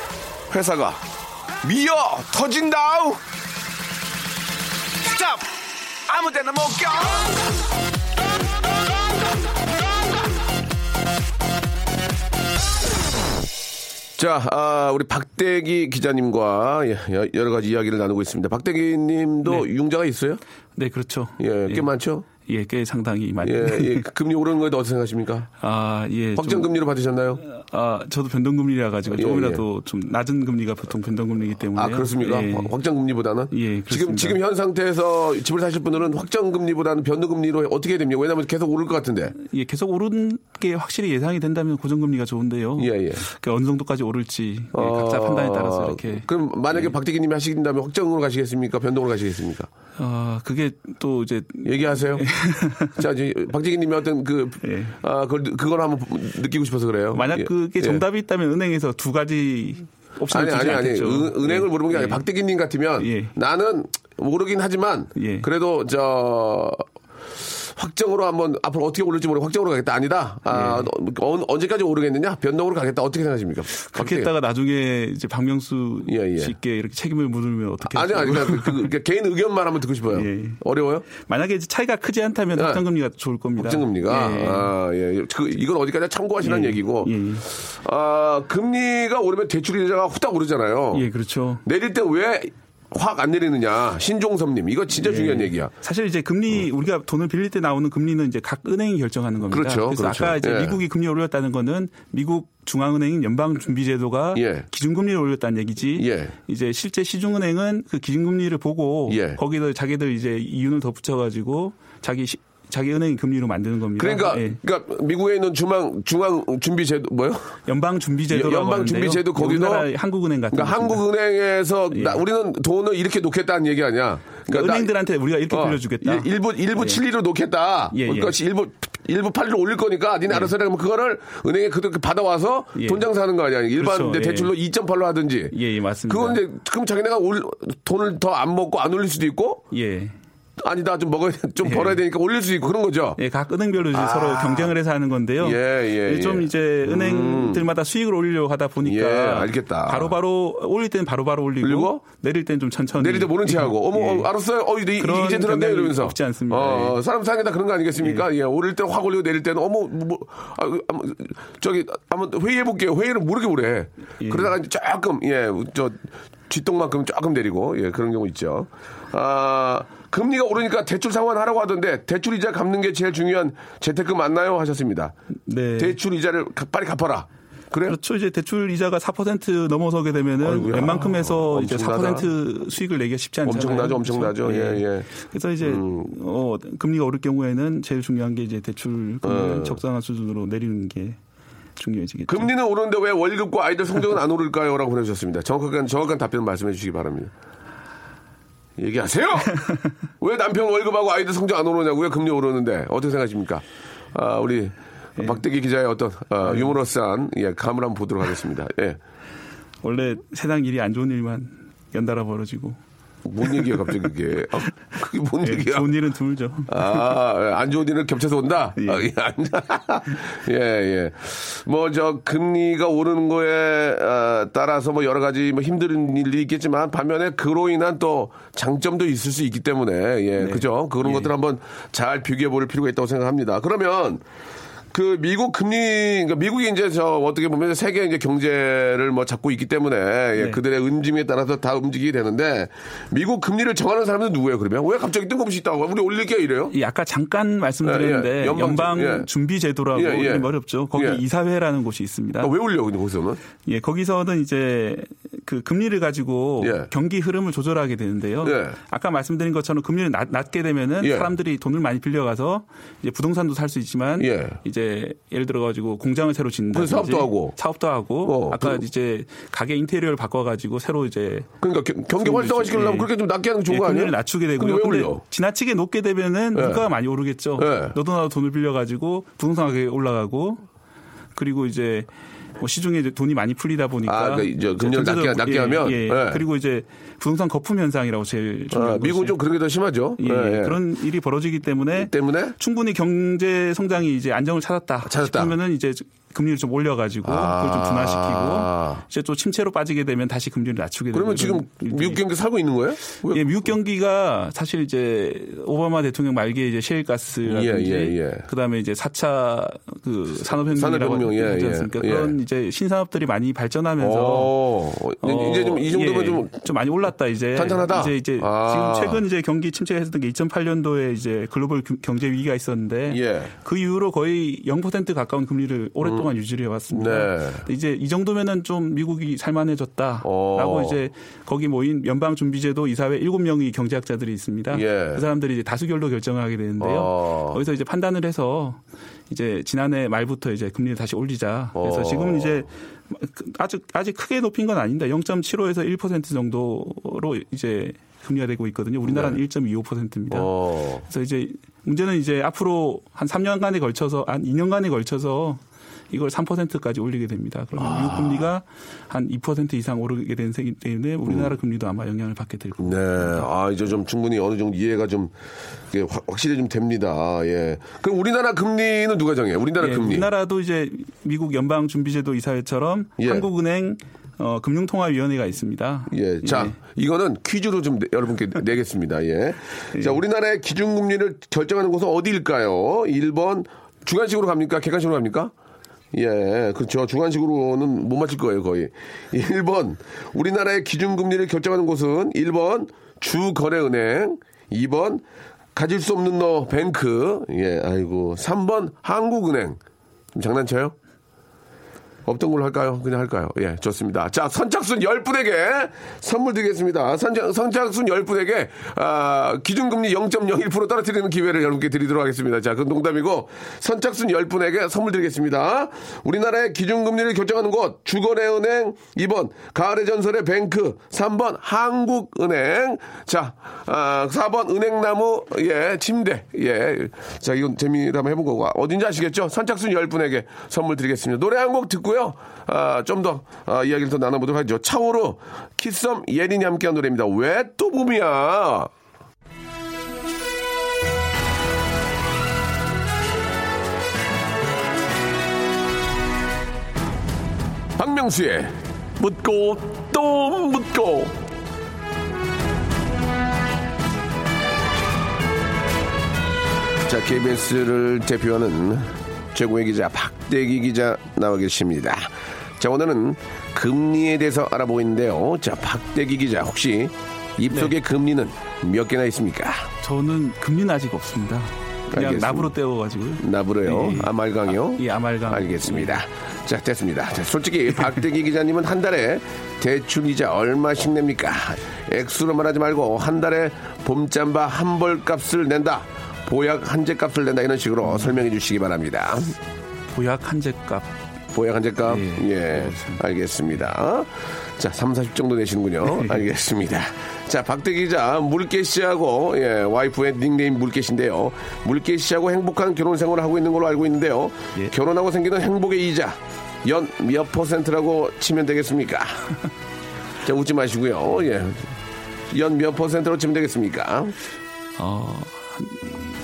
회사가 미어 터진다우 stop 아무데나 못 껴. 자, 아, 우리 박대기 기자님과 예, 여- 여러 가지 이야기를 나누고 있습니다. 박대기 님도 융자가 있어요? 네, 그렇죠. 예, 꽤 많죠? 예, 꽤 상당히 많이. 예, 예, 금리 오르는 거에 어떻게 생각하십니까? 아, 예. 확정 좀- 금리로 받으셨나요? 아, 저도 변동 금리라 가지고 예, 조금이라도 좀 낮은 금리가 보통 변동 금리이기 때문에. 아, 그렇습니까? 예. 확정 금리보다는? 예, 지금, 그렇습니다. 지금 현 상태에서 집을 사실 분들은 확정 금리보다는 변동 금리로 어떻게 됩니까? 왜냐하면 계속 오를 것 같은데. 예, 계속 오르는 게 확실히 예상이 된다면 고정 금리가 좋은데요. 예, 예. 그 어느 정도까지 오를지 예, 각자 어, 판단에 따라서 이렇게. 예. 그럼 만약에 박대기 님이 하시긴다면 확정으로 가시겠습니까? 변동으로 가시겠습니까? 어, 그게 또 이제 얘기하세요. 자, 이제 박재기 님이 어떤 그, 예. 아, 그걸, 그걸 한번 느끼고 싶어서 그래요. 만약 예. 그게 예. 정답이 있다면 은행에서 두 가지 옵션을 아니, 아니, 아니. 않겠죠. 은, 은행을 예. 물어본 게 아니라 예. 박대기 님 같으면 예. 나는 모르긴 하지만 예. 그래도 저, 확정으로 한번 앞으로 어떻게 오를지 모르고 확정으로 가겠다 아니다. 아, 어, 언제까지 오르겠느냐? 변동으로 가겠다. 어떻게 생각하십니까? 그렇게. 했다가 나중에 이제 박명수 예, 예. 씨께 이렇게 책임을 물으면 어떻게 아니, 아니. 그러니까 그, 그 개인 의견만 한번 듣고 싶어요. 예. 어려워요? 만약에 차이가 크지 않다면 예. 확정금리가 좋을 겁니다. 확정금리가 예. 아, 예. 그, 이건 어디까지 참고하시라는 예. 얘기고 예, 예. 아, 금리가 오르면 대출 이자가 후딱 오르잖아요. 예, 그렇죠. 내릴 때 왜 확 안 내리느냐. 신종섭님. 이거 진짜 중요한 얘기야. 사실 이제 금리 우리가 돈을 빌릴 때 나오는 금리는 이제 각 은행이 결정하는 겁니다. 그렇죠, 래서 그렇죠. 아까 이제 예. 미국이 금리 올렸다는 거는 미국 중앙은행인 연방준비제도가 예. 기준금리를 올렸다는 얘기지. 예. 이제 실제 시중은행은 그 기준금리를 보고 예. 거기다 자기들 이제 이윤을 덧붙여가지고 자기 시- 자기 은행 금리로 만드는 겁니다. 그러니까 예. 그러니까 미국에 있는 중앙 중앙 준비 제도 뭐요? 연방 준비 제도라고 연방 하는데요. 준비 제도 거기도 우리나라 한국은행 같은 그러니까. 한국은행에서 예. 나- 우리는 돈을 이렇게 놓겠다는 얘기 아니야. 그러니까 나- 은행들한테 우리가 이렇게 어, 빌려주겠다. 일- 일부 일부 예. 7리로 놓겠다. 예, 예. 그러니까 일부 일부 8리로 올릴 거니까 니네 알아서 해. 그러면 그거를 은행에 그렇게 받아와서 예. 돈 장사하는 거 아니야. 일반 그렇죠. 예. 대출로 2.8로 하든지. 예, 예, 맞습니다. 그건 이제 그럼 자기네가 올, 돈을 더 안 먹고 안 올릴 수도 있고 예. 아니다 좀 먹어야 좀 예. 벌어야 되니까 올릴 수 있고 그런 거죠. 예, 각 은행별로 이제 서로 경쟁을 해서 하는 건데요. 아. 예, 예, 좀 예. 이제 은행들마다 수익을 올리려고 하다 보니까 예, 알겠다. 바로 바로 올릴 때는 바로 바로 올리고, 올리고? 내릴 때는 좀 천천히 내릴 때 모른 체 하고 어머 예. 어, 알았어요. 어 이제 이제 들었네 이러면서 없지 않습니다. 어, 예. 사람 사는 게다 그런 거 아니겠습니까? 예, 오를 때는 확 올리고 내릴 때는 어머 뭐, 아, 아, 저기 한번 회의해 볼게요. 회의를 모르게 오래. 예. 그러다가 조금 예저 쥐똥만큼 조금 내리고 예 그런 경우 있죠. 아 금리가 오르니까 대출 상환하라고 하던데 대출 이자 갚는 게 제일 중요한 재테크 맞나요? 하셨습니다. 네. 대출 이자를 가- 빨리 갚아라. 그래요? 그렇죠. 이제 대출 이자가 4% 넘어서게 되면은 아이고야. 웬만큼 해서 이제 엄청나다. 4% 수익을 내기가 쉽지 않잖아요. 엄청나죠, 엄청나죠. 그렇죠? 예, 예. 그래서 이제 음. 어, 금리가 오를 경우에는 제일 중요한 게 이제 대출 금리를 어. 적당한 수준으로 내리는 게 중요해지겠죠. 금리는 오르는데 왜 월급과 아이들 성적은 안 오를까요? 라고 보내주셨습니다. 정확한, 정확한 답변 말씀해 주시기 바랍니다. 얘기하세요! 왜 남편 월급하고 아이들 성적 안 오르냐고요? 금리 오르는데. 어떻게 생각하십니까? 아, 우리 박대기 기자의 어떤 아, 유머러스한 예, 감을 한번 보도록 하겠습니다. 예. 원래 세상 일이 안 좋은 일만 연달아 벌어지고 뭔 얘기야, 갑자기 그게. 아, 그게 뭔 예, 얘기야? 좋은 일은 드물죠. 아, 안 좋은 일은 겹쳐서 온다? 예. 아, 예, 안- 예, 예. 뭐, 저, 금리가 오르는 거에 아, 따라서 뭐 여러 가지 뭐 힘든 일이 있겠지만 반면에 그로 인한 또 장점도 있을 수 있기 때문에, 예, 그죠? 그런 예. 것들 한번 잘 비교해 볼 필요가 있다고 생각합니다. 그러면 그 미국 금리, 그러니까 미국이 이제 저 어떻게 보면 세계 이제 경제를 뭐 잡고 있기 때문에 예, 네. 그들의 움직임에 따라서 다 움직이게 되는데 미국 금리를 정하는 사람은 누구예요 그러면? 왜 갑자기 뜬금없이 있다고? 우리 올릴게 이래요? 이 아까 잠깐 말씀드렸는데 예, 예. 연방 예. 준비 제도라고 예, 예. 이름이 어렵죠. 거기 예. 이사회라는 곳이 있습니다. 아, 왜 올려 근데 거기서는? 예, 거기서는 이제 그 금리를 가지고 예. 경기 흐름을 조절하게 되는데요. 예. 아까 말씀드린 것처럼 금리를 낮, 낮게 되면은 예. 사람들이 돈을 많이 빌려가서 이제 부동산도 살 수 있지만 예. 이제 예를 들어 가지고 공장을 새로 짓는다. 사업도 하고. 사업도 하고 어, 아까 그- 이제 가게 인테리어를 바꿔 가지고 새로 이제 그러니까 겨- 경기 수익을 활성화 시키려면 예. 그렇게 좀 낮게 하는 게 좋은 예, 거 아니에요? 낮추게 되고요. 근데 왜 근데? 지나치게 높게 되면은 예. 물가가 많이 오르겠죠. 예. 너도 나도 돈을 빌려 가지고 부동산 가격이 올라가고 그리고 이제 뭐 시중에 돈이 많이 풀리다 보니까 아, 그러니까 이제 금리를 낮게- 낮게 예, 하면? 예. 예. 그리고 이제 부동산 거품 현상이라고 제일 아, 미국은 좀 그런 게 더 심하죠. 예, 예, 예. 그런 일이 벌어지기 때문에 때문에 충분히 경제 성장이 이제 안정을 찾았다, 찾았다. 싶으면은 이제 금리를 좀 올려가지고 아. 그걸 좀 둔화시키고 이제 또 침체로 빠지게 되면 다시 금리를 낮추게 그러면 지금 미국 경기 살고 있는 거예요? 왜? 예, 미국 경기가 사실 이제 오바마 대통령 말기에 이제 셰일가스라든지 예, 예, 예. 그다음에 이제 4차 그 산업혁명이라고 산업혁명, 예, 하지 예, 않습니까? 예. 그런 이제 신산업들이 많이 발전하면서 어, 이제 좀 이 정도면 예, 좀 좀 많이 올랐다 이제 탄탄하다? 이제 이제 아. 지금 최근 이제 경기 침체가 했었던 게 2008년도에 이제 글로벌 금- 경제 위기가 있었는데 예. 그 이후로 거의 0% 가까운 금리를 오랫동안 유지를 해왔습니다. 네. 이제 이 정도면은 좀 미국이 살만해졌다라고 어. 이제 거기 모인 연방 준비제도 이사회 7명의 경제학자들이 있습니다. 예. 그 사람들이 이제 다수결로 결정을 하게 되는데요. 어. 거기서 이제 판단을 해서 이제 지난해 말부터 이제 금리를 다시 올리자. 그래서 어. 지금 이제 아직 아직 크게 높인 건 아닙니다. 0.75에서 1% 정도로 이제 금리가 되고 있거든요. 우리나라는 1.25%입니다. 네. 어. 그래서 이제 문제는 이제 앞으로 한 3년간에 걸쳐서 한 2년간에 걸쳐서 이걸 3%까지 올리게 됩니다. 그러면 아. 미국 금리가 한 2% 이상 오르게 되는 셈이기 때문에 우리나라 금리도 아마 영향을 받게 될 겁니다. 네. 아, 이제 좀 충분히 어느 정도 이해가 좀 확- 확실히 좀 됩니다. 예. 그럼 우리나라 금리는 누가 정해요? 우리나라 예, 금리. 우리나라도 이제 미국 연방준비제도 이사회처럼 예. 한국은행 어, 금융통화위원회가 있습니다. 예. 자, 이거는 퀴즈로 좀 내- 여러분께 내겠습니다. 예. 자, 우리나라의 기준금리를 결정하는 곳은 어디일까요? 1번 주간식으로 갑니까? 객관식으로 갑니까? 예, 그렇죠. 주간식으로는 못 맞힐 거예요, 거의. 1번, 우리나라의 기준금리를 결정하는 곳은 1번, 주거래은행, 2번, 가질 수 없는 너 뱅크, 예, 아이고, 3번, 한국은행. 좀 장난쳐요? 없던 걸로 할까요? 그냥 할까요? 예, 좋습니다. 자, 선착순 10분에게 선물 드리겠습니다. 선착, 선착순 10분에게, 아, 기준금리 0.01% 떨어뜨리는 기회를 여러분께 드리도록 하겠습니다. 자, 그건 농담이고, 선착순 10분에게 선물 드리겠습니다. 우리나라의 기준금리를 결정하는 곳, 주거래은행 2번, 가을의 전설의 뱅크 3번, 한국은행 자, 아, 4번, 은행나무, 예, 침대, 예. 자, 이건 재미로 한번 해본 거고, 어딘지 아시겠죠? 선착순 10분에게 선물 드리겠습니다. 노래 한 곡 듣고요. 아, 좀 더, 아, 이야기를 더 나눠보도록 하죠. 차오로, 키썸, 예린이 함께한 노래입니다. 왜 또 봄이야? 박명수의 묻고 또 묻고 자 KBS를 대표하는 최고의 기자 박대기 기자 나와 계십니다. 자 오늘은 금리에 대해서 알아보고 있는데요. 자 박대기 기자 혹시 입속의 금리는 몇 개나 있습니까? 저는 금리는 아직 없습니다. 그냥 알겠습니다. 납으로 떼워가지고요. 나부래요. 네. 아말강이요? 예, 아말강. 알겠습니다. 자, 됐습니다. 자, 솔직히 박대기 기자님은 한 달에 대출 이자 얼마씩 냅니까? 액수로 말하지 말고 한 달에 봄잠바 한 벌 값을 낸다. 보약 한 제 값을 낸다. 이런 식으로 설명해 주시기 바랍니다. 보약 한 제값. 보약 한 제 값? 예, 예. 알겠습니다. 자, 3, 40 정도 내시는군요. 알겠습니다. 자, 박대기 기자, 물개 씨하고, 예, 와이프의 닉네임 물개 씨인데요. 물개 씨하고 행복한 결혼 생활을 하고 있는 걸로 알고 있는데요. 예. 결혼하고 생기는 행복의 이자, 연 몇 퍼센트라고 치면 되겠습니까? 자, 웃지 마시고요. 예. 연 몇 퍼센트로 치면 되겠습니까? 어,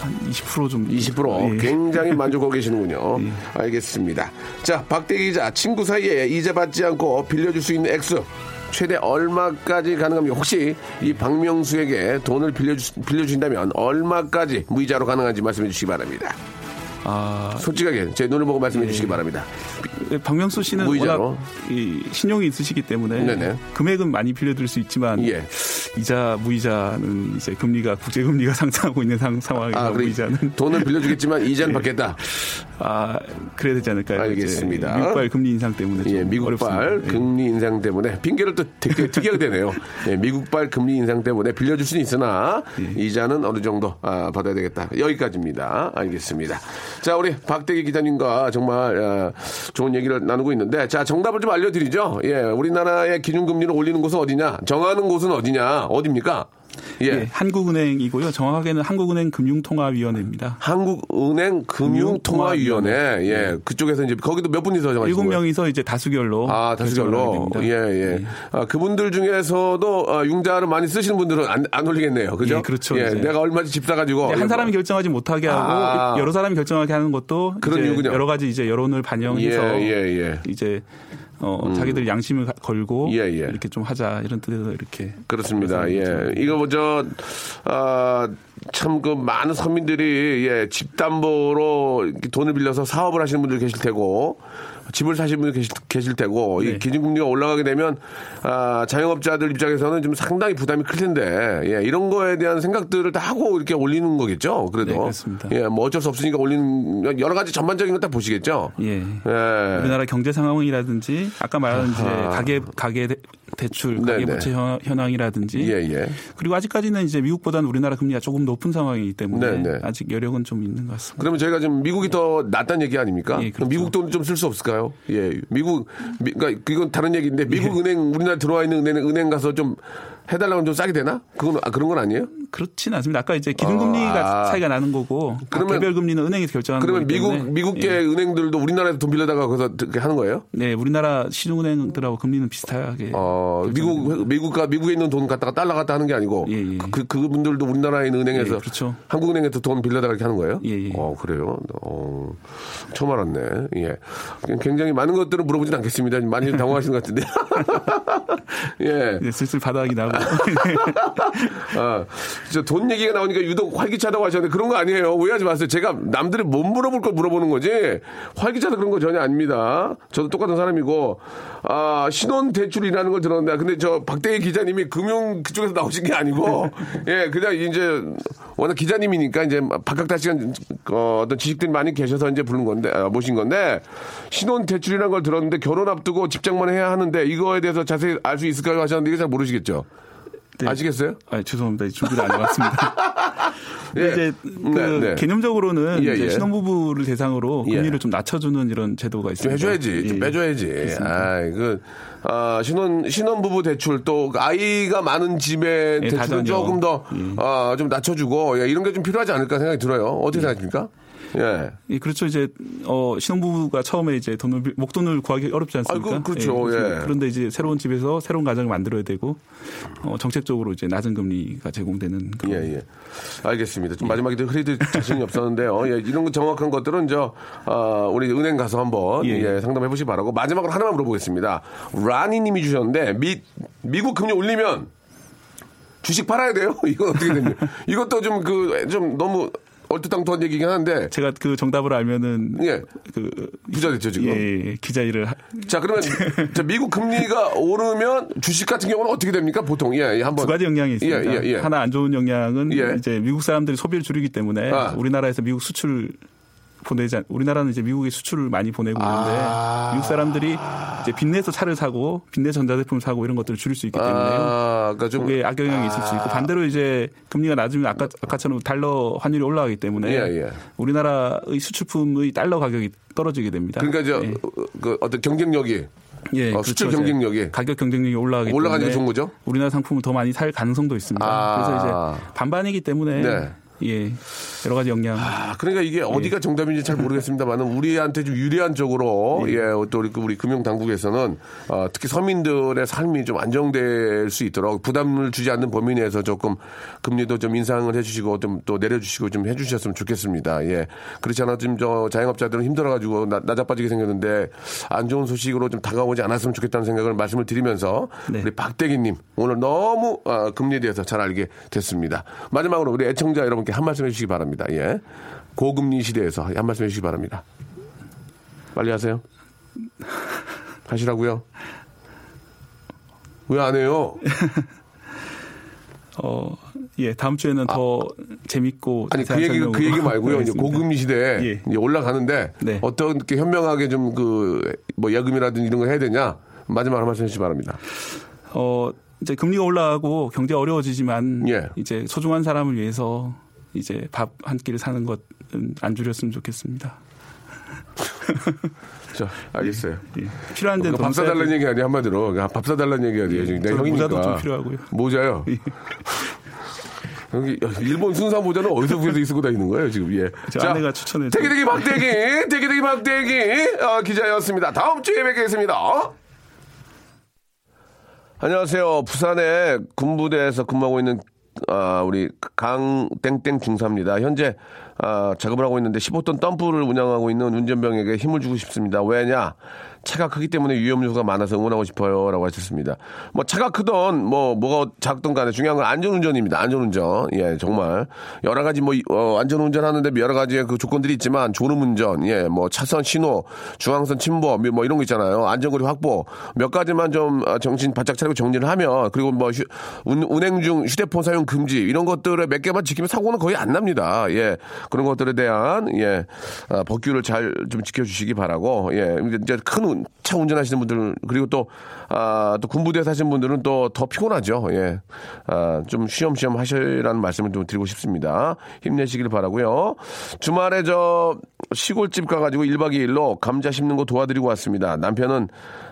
한, 한20% 정도. 20% 예. 굉장히 만족하고 계시는군요. 알겠습니다. 자, 박대기 기자, 친구 사이에 이자 받지 않고 빌려줄 수 있는 액수. 최대 얼마까지 가능합니까? 혹시 이 박명수에게 돈을 빌려주, 빌려주신다면 얼마까지 무이자로 가능한지 말씀해 주시기 바랍니다. 아, 솔직하게 제 눈을 보고 말씀해 주시기 바랍니다. 박명수 씨는 무이자로? 워낙 이 신용이 있으시기 때문에 네네. 금액은 많이 빌려드릴 수 있지만 예. 이자 무이자는 이제 금리가 국제 금리가 상승하고 있는 상, 상황이라 아, 그래. 무이자는 돈을 빌려주겠지만 이자는 받겠다. 아 그래야 되지 않을까요? 알겠습니다. 미국발 금리 인상 때문에 좀 예, 미국발 어렵습니다. 예. 금리 인상 때문에 핑계를 또 되게 특이하게 되네요. 예, 미국발 금리 인상 때문에 빌려줄 수는 있으나 예. 이자는 어느 정도 아, 받아야 되겠다. 여기까지입니다. 알겠습니다. 자, 우리 박대기 기자님과 정말 아, 좋은 얘기를 나누고 있는데 자, 정답을 좀 알려드리죠. 예, 우리나라의 기준금리를 올리는 곳은 어디냐? 정하는 곳은 어디냐? 어딥니까? 예. 예, 한국은행이고요. 정확하게는 한국은행 금융통화위원회입니다. 한국은행 금융통화위원회, 예, 그쪽에서 이제 거기도 몇 분이서 정하시는 일곱? 명이서 이제 다수결로 아, 다수결로. 예, 예. 됩니다. 아, 그분들 중에서도 아, 융자를 많이 쓰시는 분들은 안, 안 올리겠네요. 그죠? 예, 그렇죠, 예. 내가 얼마지 집 사가지고. 네, 한 사람이 결정하지 못하게 하고 아. 여러 사람이 결정하게 하는 것도 그런 이제 이유군요. 여러 가지 이제 여론을 반영해서 예, 예, 예. 이제 어, 자기들 양심을 가- 걸고 예, 예. 이렇게 좀 하자 이런 뜻에서 이렇게 그렇습니다. 예. 이거 뭐, 저, 아, 참, 그, 많은 서민들이, 예, 집담보로 돈을 빌려서 사업을 하시는 분들 계실 테고, 집을 사시는 분들 계실, 계실 테고, 이 네. 기준금리가 올라가게 되면, 아, 자영업자들 입장에서는 좀 상당히 부담이 클 텐데, 예, 이런 거에 대한 생각들을 다 하고 이렇게 올리는 거겠죠? 그래도. 네, 그렇습니다. 예, 뭐 어쩔 수 없으니까 올리는, 여러 가지 전반적인 건 다 보시겠죠? 예. 예. 우리나라 경제 상황이라든지 아까 말한 이제. 가계 가계 대- 대출, 네네. 가계 부채 현- 현황이라든지 예, 예. 그리고 아직까지는 이제 미국보다는 우리나라 금리가 조금 높은 상황이기 때문에 네네. 아직 여력은 좀 있는 것 같습니다. 그러면 저희가 지금 미국이 더 낫다는 얘기 아닙니까? 예, 그렇죠. 미국 돈 좀 쓸 수 없을까요? 예, 미국, 미, 그러니까 이건 다른 얘기인데 미국 예. 은행 우리나라 들어와 있는 은행, 은행 가서 좀 해달라고 하면 좀 싸게 되나? 그건 아, 그런 건 아니에요? 그렇진 않습니다. 아까 이제 기준금리가 아. 차이가 나는 거고 각 그러면- 개별 금리는 은행에서 결정하는 그러면 거기 미국 미국계 예. 은행들도 우리나라에서 돈 빌려다가 거기서 그렇게 하는 거예요? 네, 우리나라 시중은행들하고 금리는 비슷하게 어, 미국 미국과 미국에 있는 돈 갖다가 달러 갖다 하는 게 아니고 예, 예. 그 그분들도 우리나라에 있는 은행에서 예, 그렇죠. 한국은행에서 돈 빌려다가 이렇게 하는 거예요? 예, 예. 어 그래요? 어 처음 알았네. 예, 굉장히 많은 것들은 물어보진 않겠습니다. 많이 당황하시는 것 같은데. 예. 이제 슬슬 바닥이 나고 아, 돈 얘기가 나오니까 유독 활기차다고 하셨는데 그런 거 아니에요. 오해하지 마세요. 제가 남들이 못 물어볼 걸 물어보는 거지. 활기차다 그런 거 전혀 아닙니다. 저도 똑같은 사람이고, 아, 신혼 대출이라는 걸 들었는데, 근데 저 박대희 기자님이 금융 그쪽에서 나오신 게 아니고, 예, 그냥 이제 워낙 기자님이니까 이제 박학다시간 어, 어떤 지식들이 많이 계셔서 이제 부른 건데, 아, 모신 건데, 신혼 대출이라는 걸 들었는데 결혼 앞두고 집장만 해야 하는데 이거에 대해서 자세히 알 수 있을까요 하셨는데 이게 잘 모르시겠죠? 네. 아시겠어요? 아, 죄송합니다. 준비를 안 해왔습니다. 예. 이제 그 네, 네. 개념적으로는 예, 예. 신혼부부를 대상으로 예. 금리를 좀 낮춰주는 이런 제도가 좀 있습니다. 해줘야지, 좀 예. 빼줘야지. 아, 그, 아, 신혼, 신혼부부 대출 또 아이가 많은 예, 대출은. 조금 더, 예. 아, 좀 낮춰주고, 예, 이런 게 좀 필요하지 않을까 생각이 들어요. 어떻게 생각하십니까? 예. 예, 그렇죠. 이제 어 신혼부부가 처음에 이제 돈을 빌- 목돈을 구하기 어렵지 않습니까? 아이고, 그렇죠. 그래서 예. 그런데 이제 새로운 집에서 새로운 가정을 만들어야 되고 어 정책적으로 이제 낮은 금리가 제공되는 그런 예, 예. 알겠습니다. 좀 마지막에 좀 흐리도 자신이 없었는데요. 예, 이런 거 정확한 것들은 저, 아, 우리 은행 가서 한번 예. 예, 상담해 보시 기 바라고. 마지막으로 하나만 물어보겠습니다. 라니 님이 주셨는데, 미, 미국 금리 올리면 주식 팔아야 돼요? 이건 어떻게 됩니까? 이것도 좀 그, 좀 너무 얼토당토한 얘기긴 한데, 제가 그 정답을 알면은 예. 그 부자 됐죠, 지금? 예, 예, 기자 일을 하- 자, 그러면 자, 미국 금리가 오르면 주식 같은 경우는 어떻게 됩니까? 보통, 예, 예, 한번. 두 가지 영향이 있습니다. 예, 예, 예. 하나 안 좋은 영향은 예. 이제 미국 사람들이 소비를 줄이기 때문에 아. 우리나라에서 미국 수출 보내지 않, 우리나라는 이제 미국에 수출을 많이 보내고 있는데 아. 미국 사람들이 이제 빚내서 차를 사고 빚내 전자제품 사고 이런 것들을 줄일 수 있기 때문에요. 아, 그러니까 좀. 그게 악영향이 있을 수 있고 반대로 이제 금리가 낮으면 아까 아까처럼 달러 환율이 올라가기 때문에 예, 예. 우리나라의 수출품의 달러 가격이 떨어지게 됩니다. 그러니까 저, 예. 어, 그 어떤 경쟁력이. 예, 어, 수출 그렇죠. 경쟁력이. 가격 경쟁력이 올라가기 올라가니까 때문에 좋은 거죠? 우리나라 상품을 더 많이 살 가능성도 있습니다. 아. 그래서 이제 반반이기 때문에 네. 예 여러 가지 영향. 아, 그러니까 이게 어디가 정답인지 잘 모르겠습니다만은 우리한테 좀 유리한 쪽으로 예, 또 우리, 그 우리 금융 당국에서는 어, 특히 서민들의 삶이 좀 안정될 수 있도록 부담을 주지 않는 범위 내에서 조금 금리도 좀 인상을 해주시고 좀 또 내려주시고 좀 해주셨으면 좋겠습니다. 예, 그렇지 않아 지금 저 자영업자들은 힘들어가지고 나, 나자빠지게 생겼는데 안 좋은 소식으로 좀 다가오지 않았으면 좋겠다는 생각을 말씀을 드리면서 네. 우리 박대기님 오늘 너무 어, 금리에 대해서 잘 알게 됐습니다. 마지막으로 우리 애청자 여러분 께 한 말씀 해주시기 바랍니다. 예. 고금리 시대에서 한 말씀 해주시기 바랍니다. 빨리 하세요. 하시라고요. 왜 안 해요? 어, 예, 다음 주에는 더 재밌고 아니 그 얘기 그 얘기 말고요. 이제. 고금리 시대에 예. 이제 올라가는데 네. 어떻게 현명하게 좀 그 뭐 예금이라든지 이런 걸 해야 되냐? 마지막 한 말씀 해주시 기 바랍니다. 어, 이제 금리가 올라가고 경제 가 어려워지지만 예. 이제 소중한 사람을 위해서 이제 밥 한 끼를 사는 것은 안 줄였으면 좋겠습니다. 자, 알겠어요. 예. 필요한 데는 그러니까 밥 사달라는 돼. 얘기 아니야 한마디로 그냥 밥 사달라는 얘기 아니에요. 지금 내 형이니까. 모자도 좀 필요하고요. 모자요. 예. 여기 일본 순사 모자는 어디서 구해서 쓰고 다니는 거예요 지금? 예. 저 아내가 추천해 준- 대기대기 박대기, 대기대기 박대기 어, 기자였습니다. 다음 주에 뵙겠습니다. 안녕하세요. 부산의 군부대에서 근무하고 있는 아, 우리 강땡땡 중사입니다. 현재 아, 작업을 하고 있는데 15톤 덤프를 운영하고 있는 운전병에게 힘을 주고 싶습니다. 왜냐? 차가 크기 때문에 위험 요소가 많아서 응원하고 싶어요라고 하셨습니다. 뭐 차가 크던 뭐 뭐가 작든 간에 중요한 건 안전운전입니다. 안전운전. 예, 정말 여러 가지 뭐 어, 안전운전 하는데 여러 가지의 그 조건들이 있지만 졸음운전, 예, 뭐 차선 신호, 중앙선 침범 뭐 이런 거 있잖아요. 안전거리 확보 몇 가지만 좀 아, 정신 바짝 차리고 정리를 하면 그리고 뭐 휴- 운, 운행 중 휴대폰 사용 금지 이런 것들을 몇 개만 지키면 사고는 거의 안 납니다. 예, 그런 것들에 대한 예 아, 법규를 잘 좀 지켜주시기 바라고 예 이제 큰차 운전하시는 분들 그리고 또 아, 또 군부대 사신 분들은 또 더 피곤하죠. 예. 아, 좀 쉬엄쉬엄 하시라는 말씀을 좀 드리고 싶습니다. 힘내시길 바라고요. 주말에 저 시골집 가가지고 1박 2일로 감자 심는 거 도와드리고 왔습니다. 남편은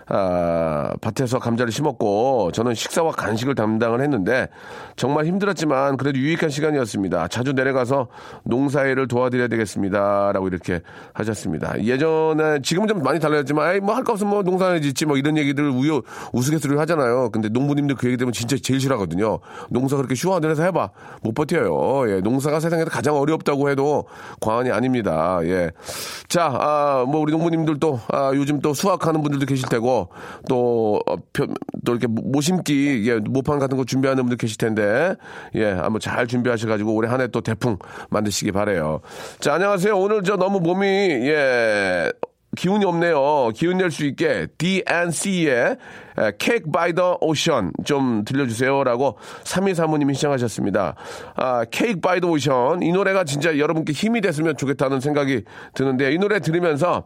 아, 밭에서 감자를 심었고 저는 식사와 간식을 담당을 했는데 정말 힘들었지만 그래도 유익한 시간이었습니다. 자주 내려가서 농사일을 도와드려야 되겠습니다. 라고 이렇게 하셨습니다. 예전에 지금은 좀 많이 달라졌지만 뭐 할 거 없으면 뭐 농사를 짓지 뭐 이런 얘기들 우여 우스갯소리를 하잖아요. 근데 농부님들 그 얘기 때문에 진짜 제일 싫어하거든요. 농사 그렇게 쉬워 안에서 해봐 못 버텨요. 예, 농사가 세상에서 가장 어렵다고 해도 과언이 아닙니다. 예, 자, 아, 뭐 우리 농부님들도 아, 요즘 또 수확하는 분들도 계실 테고 또, 어, 표- 또 이렇게 모심기, 예, 모판 같은 거 준비하는 분들 계실 텐데, 예, 한번 잘 준비하셔가지고 올해 한 해 또 대풍 만드시기 바래요 자, 안녕하세요. 오늘 저 너무 몸이, 예, 기운이 없네요. 기운 낼 수 있게 DNCE의 Cake by the Ocean 좀 들려주세요 라고 3235님이 신청하셨습니다. 아, Cake by the Ocean 이 노래가 진짜 여러분께 힘이 됐으면 좋겠다는 생각이 드는데 이 노래 들으면서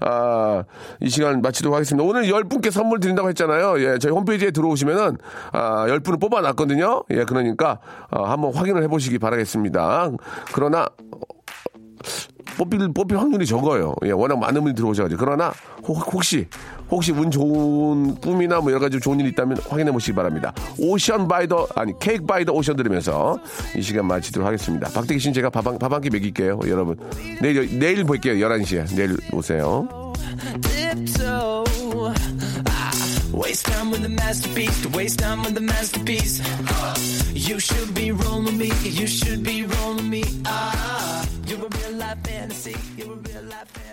아, 이 시간 마치도록 하겠습니다. 오늘 10분께 선물 드린다고 했잖아요. 예, 저희 홈페이지에 들어오시면은, 아, 10분을 뽑아놨거든요. 예, 그러니까, 아, 한번 확인을 해보시기 바라겠습니다. 그러나, 뽑힐, 뽑힐 확률이 적어요. 예, 워낙 많은 분이 들어오셔가지고. 그러나, 혹, 시 혹시 운 좋은 꿈이나 뭐 여러 가지 좋은 일이 있다면 확인해 보시기 바랍니다. 오션 바이 더, 아니, 케이크 바이 더 오션 들으면서 이 시간 마치도록 하겠습니다. 박대기 씨는 제가 밥 한, 밥한 끼 먹일게요. 여러분. 내일, 내일 볼게요. 11시에. 내일 오세요. waste time with the masterpiece, to waste time with the masterpiece. You should be rolling me, you should be rolling me. Ah, you're a real life fantasy, you're a real life fantasy.